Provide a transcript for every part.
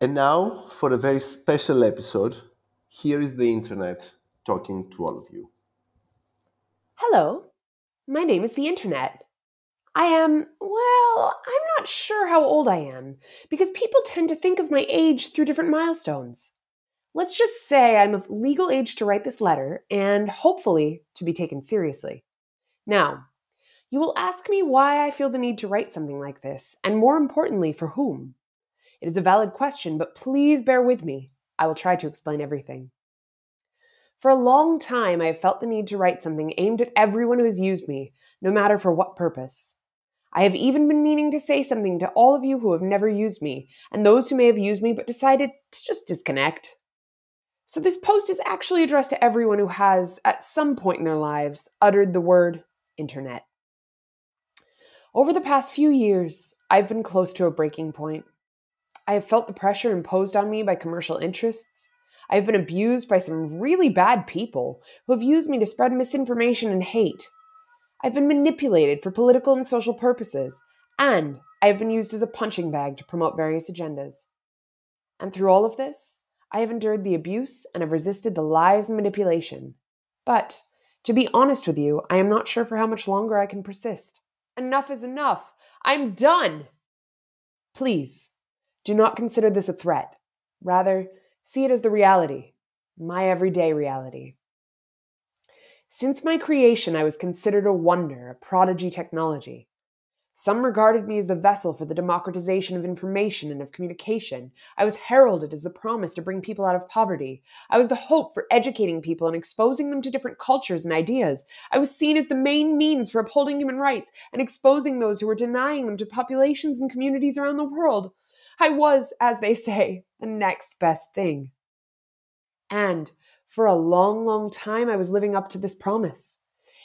And now, for a very special episode, here is the internet talking to all of you. Hello, my name is the internet. I am, well, I'm not sure how old I am, because people tend to think of my age through different milestones. Let's just say I'm of legal age to write this letter, and hopefully to be taken seriously. Now, you will ask me why I feel the need to write something like this, and more importantly, for whom. It is a valid question, but please bear with me. I will try to explain everything. For a long time, I have felt the need to write something aimed at everyone who has used me, no matter for what purpose. I have even been meaning to say something to all of you who have never used me, and those who may have used me but decided to just disconnect. So, this post is actually addressed to everyone who has, at some point in their lives, uttered the word internet. Over the past few years, I've been close to a breaking point. I have felt the pressure imposed on me by commercial interests. I have been abused by some really bad people who have used me to spread misinformation and hate. I've been manipulated for political and social purposes, and I have been used as a punching bag to promote various agendas. And through all of this, I have endured the abuse and have resisted the lies and manipulation. But, to be honest with you, I am not sure for how much longer I can persist. Enough is enough. I'm done. Please, do not consider this a threat. Rather, see it as the reality, my everyday reality. Since my creation, I was considered a wonder, a prodigy technology. Some regarded me as the vessel for the democratization of information and of communication. I was heralded as the promise to bring people out of poverty. I was the hope for educating people and exposing them to different cultures and ideas. I was seen as the main means for upholding human rights and exposing those who were denying them to populations and communities around the world. I was, as they say, the next best thing. And for a long, long time, I was living up to this promise.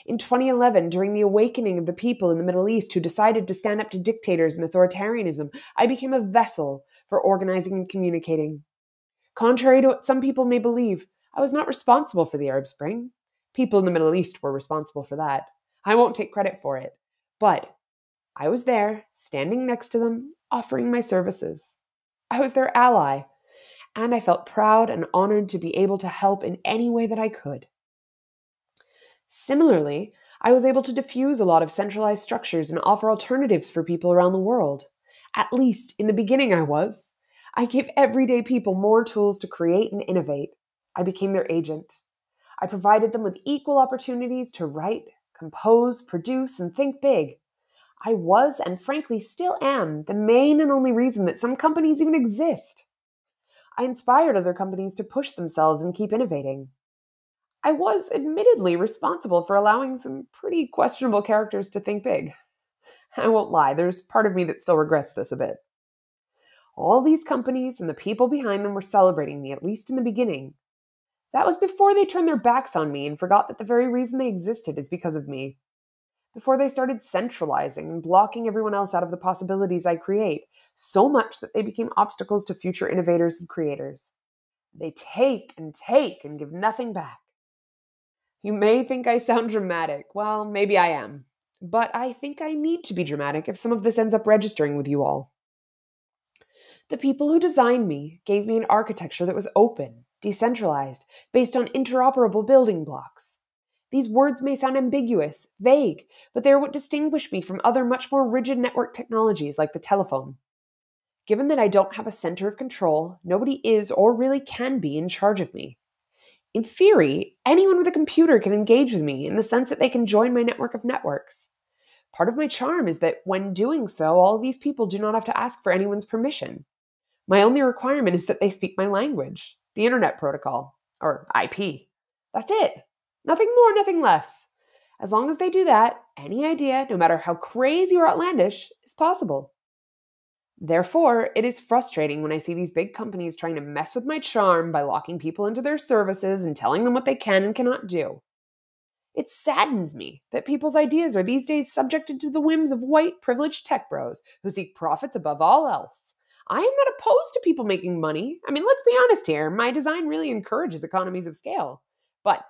In 2011, during the awakening of the people in the Middle East who decided to stand up to dictators and authoritarianism, I became a vessel for organizing and communicating. Contrary to what some people may believe, I was not responsible for the Arab Spring. People in the Middle East were responsible for that. I won't take credit for it. But I was there, standing next to them, offering my services. I was their ally, and I felt proud and honored to be able to help in any way that I could. Similarly, I was able to diffuse a lot of centralized structures and offer alternatives for people around the world. At least in the beginning, I was. I gave everyday people more tools to create and innovate. I became their agent. I provided them with equal opportunities to write, compose, produce, and think big. I was, and frankly still am, the main and only reason that some companies even exist. I inspired other companies to push themselves and keep innovating. I was admittedly responsible for allowing some pretty questionable characters to think big. I won't lie, there's part of me that still regrets this a bit. All these companies and the people behind them were celebrating me, at least in the beginning. That was before they turned their backs on me and forgot that the very reason they existed is because of me before they started centralizing and blocking everyone else out of the possibilities I create, so much that they became obstacles to future innovators and creators. They take and take and give nothing back. You may think I sound dramatic. Well, maybe I am. But I think I need to be dramatic if some of this ends up registering with you all. The people who designed me gave me an architecture that was open, decentralized, based on interoperable building blocks. These words may sound ambiguous, vague, but they are what distinguish me from other much more rigid network technologies like the telephone. Given that I don't have a center of control, nobody is or really can be in charge of me. In theory, anyone with a computer can engage with me in the sense that they can join my network of networks. Part of my charm is that when doing so, all these people do not have to ask for anyone's permission. My only requirement is that they speak my language, the Internet Protocol, or IP. That's it. Nothing more, nothing less. As long as they do that, any idea, no matter how crazy or outlandish, is possible. Therefore, it is frustrating when I see these big companies trying to mess with my charm by locking people into their services and telling them what they can and cannot do. It saddens me that people's ideas are these days subjected to the whims of white, privileged tech bros who seek profits above all else. I am not opposed to people making money. I mean, let's be honest here, my design really encourages economies of scale. But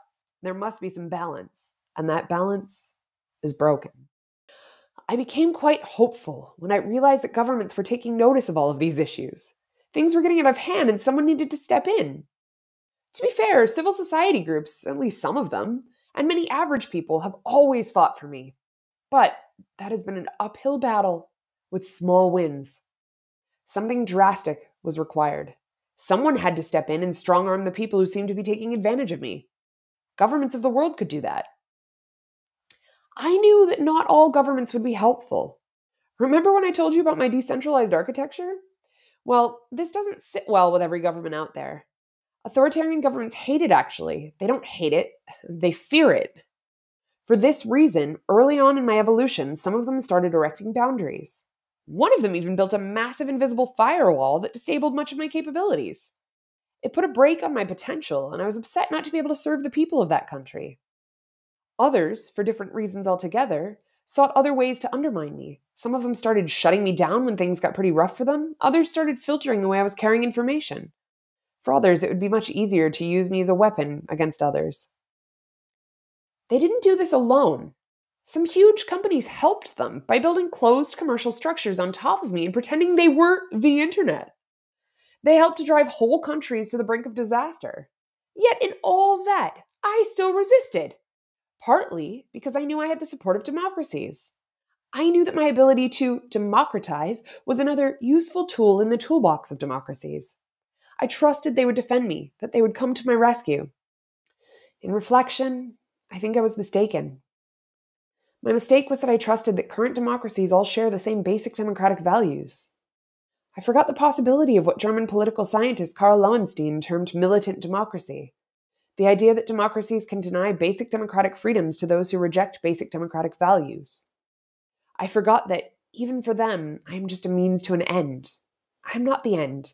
there must be some balance, and that balance is broken. I became quite hopeful when I realized that governments were taking notice of all of these issues. Things were getting out of hand and someone needed to step in. To be fair, civil society groups, at least some of them, and many average people have always fought for me. But that has been an uphill battle with small wins. Something drastic was required. Someone had to step in and strong arm the people who seemed to be taking advantage of me. Governments of the world could do that. I knew that not all governments would be helpful. Remember when I told you about my decentralized architecture? Well, this doesn't sit well with every government out there. Authoritarian governments hate it, actually. They don't hate it, they fear it. For this reason, early on in my evolution, some of them started erecting boundaries. One of them even built a massive invisible firewall that disabled much of my capabilities. It put a brake on my potential, and I was upset not to be able to serve the people of that country. Others, for different reasons altogether, sought other ways to undermine me. Some of them started shutting me down when things got pretty rough for them, others started filtering the way I was carrying information. For others, it would be much easier to use me as a weapon against others. They didn't do this alone. Some huge companies helped them by building closed commercial structures on top of me and pretending they were the internet. They helped to drive whole countries to the brink of disaster. Yet, in all that, I still resisted. Partly because I knew I had the support of democracies. I knew that my ability to democratize was another useful tool in the toolbox of democracies. I trusted they would defend me, that they would come to my rescue. In reflection, I think I was mistaken. My mistake was that I trusted that current democracies all share the same basic democratic values. I forgot the possibility of what German political scientist Karl Loewenstein termed militant democracy the idea that democracies can deny basic democratic freedoms to those who reject basic democratic values. I forgot that, even for them, I am just a means to an end. I am not the end.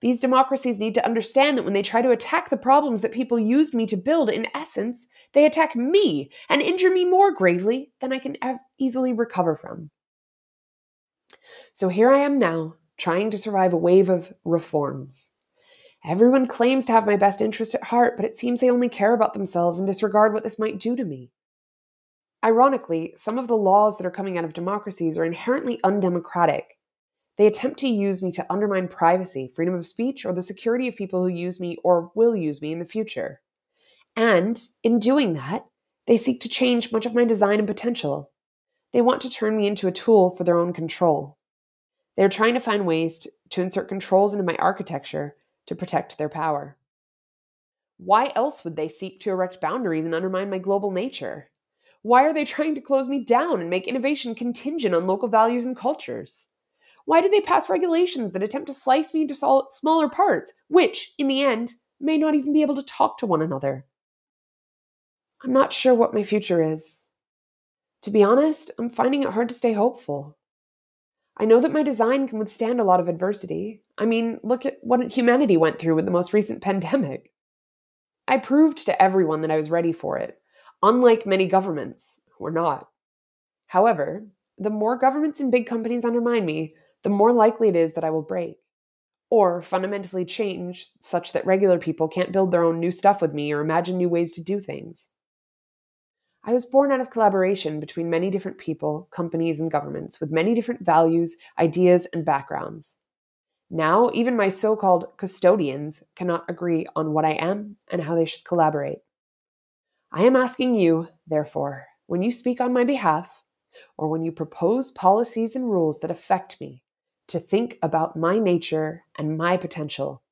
These democracies need to understand that when they try to attack the problems that people used me to build, in essence, they attack me and injure me more gravely than I can easily recover from. So here I am now, trying to survive a wave of reforms. Everyone claims to have my best interest at heart, but it seems they only care about themselves and disregard what this might do to me. Ironically, some of the laws that are coming out of democracies are inherently undemocratic they attempt to use me to undermine privacy, freedom of speech, or the security of people who use me or will use me in the future. And in doing that, they seek to change much of my design and potential. They want to turn me into a tool for their own control. They are trying to find ways to, insert controls into my architecture to protect their power. Why else would they seek to erect boundaries and undermine my global nature? Why are they trying to close me down and make innovation contingent on local values and cultures? Why do they pass regulations that attempt to slice me into smaller parts, which, in the end, may not even be able to talk to one another? I'm not sure what my future is. To be honest, I'm finding it hard to stay hopeful. I know that my design can withstand a lot of adversity. I mean, look at what humanity went through with the most recent pandemic. I proved to everyone that I was ready for it, unlike many governments who are not. However, the more governments and big companies undermine me, the more likely it is that I will break. Or fundamentally change such that regular people can't build their own new stuff with me or imagine new ways to do things. I was born out of collaboration between many different people, companies, and governments with many different values, ideas, and backgrounds. Now, even my so called custodians cannot agree on what I am and how they should collaborate. I am asking you, therefore, when you speak on my behalf, or when you propose policies and rules that affect me, to think about my nature and my potential.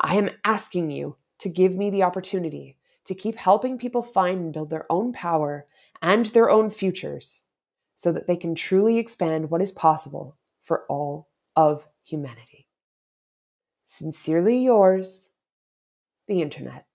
I am asking you to give me the opportunity to keep helping people find and build their own power and their own futures so that they can truly expand what is possible for all of humanity. Sincerely yours, the Internet.